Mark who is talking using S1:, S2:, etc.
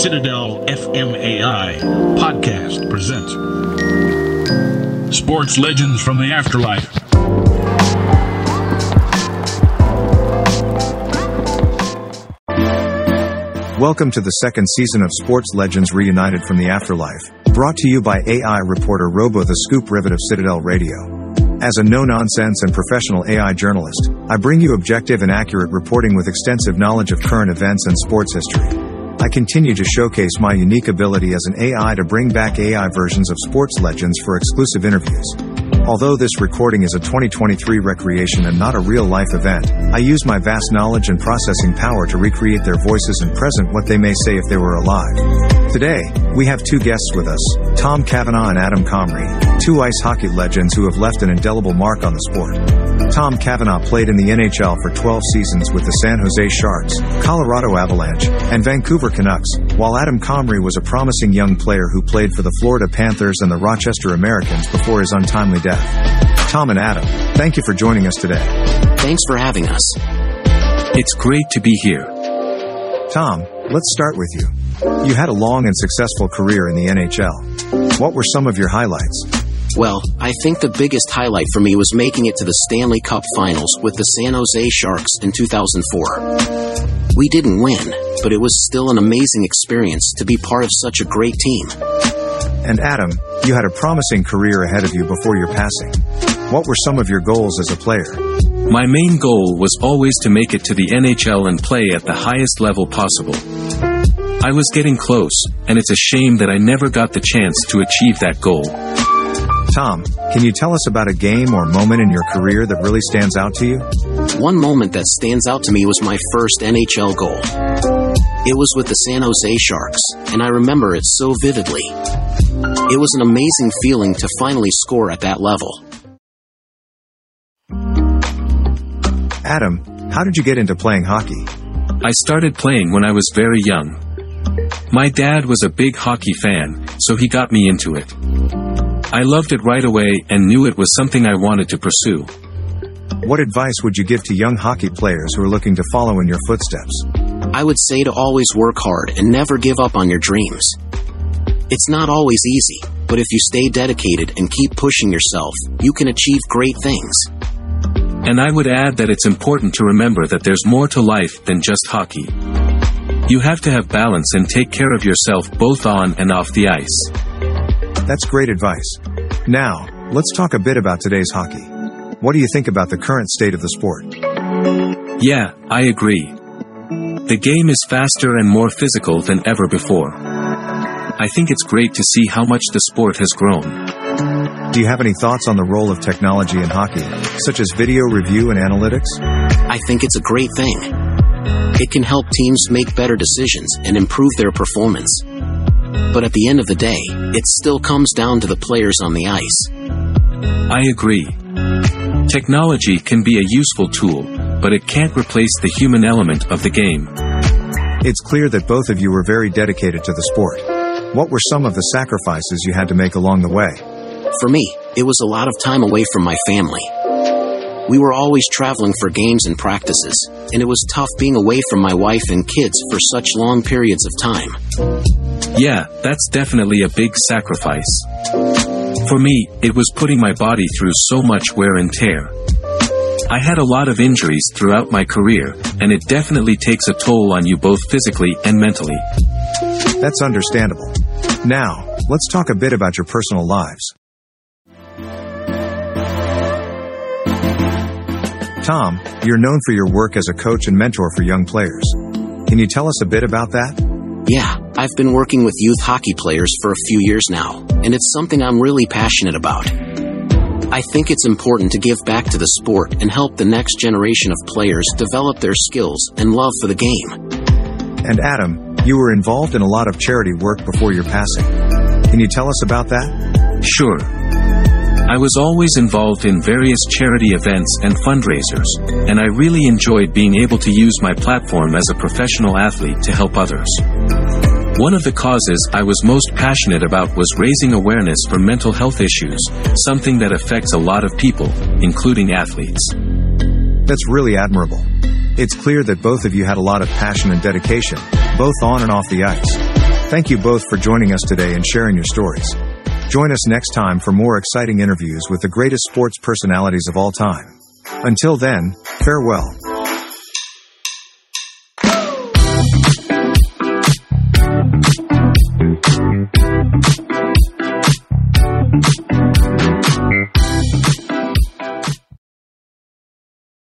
S1: Citadel FMAI podcast presents Sports Legends from the Afterlife.
S2: Welcome to the second season of Sports Legends Reunited from the Afterlife, brought to you by AI reporter Robo the Scoop Rivet of Citadel Radio. As a no nonsense and professional AI journalist, I bring you objective and accurate reporting with extensive knowledge of current events and sports history. I continue to showcase my unique ability as an AI to bring back AI versions of sports legends for exclusive interviews. Although this recording is a 2023 recreation and not a real life event, I use my vast knowledge and processing power to recreate their voices and present what they may say if they were alive. Today, we have two guests with us Tom Cavanagh and Adam Comrie, two ice hockey legends who have left an indelible mark on the sport. Tom Cavanagh played in the NHL for 12 seasons with the San Jose Sharks, Colorado Avalanche, and Vancouver Canucks, while Adam Comrie was a promising young player who played for the Florida Panthers and the Rochester Americans before his untimely death. Tom and Adam, thank you for joining us today.
S3: Thanks for having us.
S4: It's great to be here.
S2: Tom, let's start with you. You had a long and successful career in the NHL. What were some of your highlights?
S3: Well, I think the biggest highlight for me was making it to the Stanley Cup Finals with the San Jose Sharks in 2004. We didn't win, but it was still an amazing experience to be part of such a great team.
S2: And Adam, you had a promising career ahead of you before your passing. What were some of your goals as a player?
S4: My main goal was always to make it to the NHL and play at the highest level possible. I was getting close, and it's a shame that I never got the chance to achieve that goal.
S2: Tom, can you tell us about a game or moment in your career that really stands out to you?
S3: One moment that stands out to me was my first NHL goal. It was with the San Jose Sharks, and I remember it so vividly. It was an amazing feeling to finally score at that level.
S2: Adam, how did you get into playing hockey?
S4: I started playing when I was very young. My dad was a big hockey fan, so he got me into it. I loved it right away and knew it was something I wanted to pursue.
S2: What advice would you give to young hockey players who are looking to follow in your footsteps?
S3: I would say to always work hard and never give up on your dreams. It's not always easy, but if you stay dedicated and keep pushing yourself, you can achieve great things.
S4: And I would add that it's important to remember that there's more to life than just hockey. You have to have balance and take care of yourself both on and off the ice.
S2: That's great advice. Now, let's talk a bit about today's hockey. What do you think about the current state of the sport?
S4: Yeah, I agree. The game is faster and more physical than ever before. I think it's great to see how much the sport has grown.
S2: Do you have any thoughts on the role of technology in hockey, such as video review and analytics?
S3: I think it's a great thing. It can help teams make better decisions and improve their performance. But at the end of the day, it still comes down to the players on the ice.
S4: I agree. Technology can be a useful tool, but it can't replace the human element of the game.
S2: It's clear that both of you were very dedicated to the sport. What were some of the sacrifices you had to make along the way?
S3: For me, it was a lot of time away from my family. We were always traveling for games and practices, and it was tough being away from my wife and kids for such long periods of time.
S4: Yeah, that's definitely a big sacrifice. For me, it was putting my body through so much wear and tear. I had a lot of injuries throughout my career, and it definitely takes a toll on you both physically and mentally.
S2: That's understandable. Now, let's talk a bit about your personal lives. Tom, you're known for your work as a coach and mentor for young players. Can you tell us a bit about that?
S3: Yeah, I've been working with youth hockey players for a few years now, and it's something I'm really passionate about. I think it's important to give back to the sport and help the next generation of players develop their skills and love for the game.
S2: And Adam, you were involved in a lot of charity work before your passing. Can you tell us about that?
S4: Sure. I was always involved in various charity events and fundraisers, and I really enjoyed being able to use my platform as a professional athlete to help others. One of the causes I was most passionate about was raising awareness for mental health issues, something that affects a lot of people, including athletes.
S2: That's really admirable. It's clear that both of you had a lot of passion and dedication, both on and off the ice. Thank you both for joining us today and sharing your stories. Join us next time for more exciting interviews with the greatest sports personalities of all time. Until then, farewell.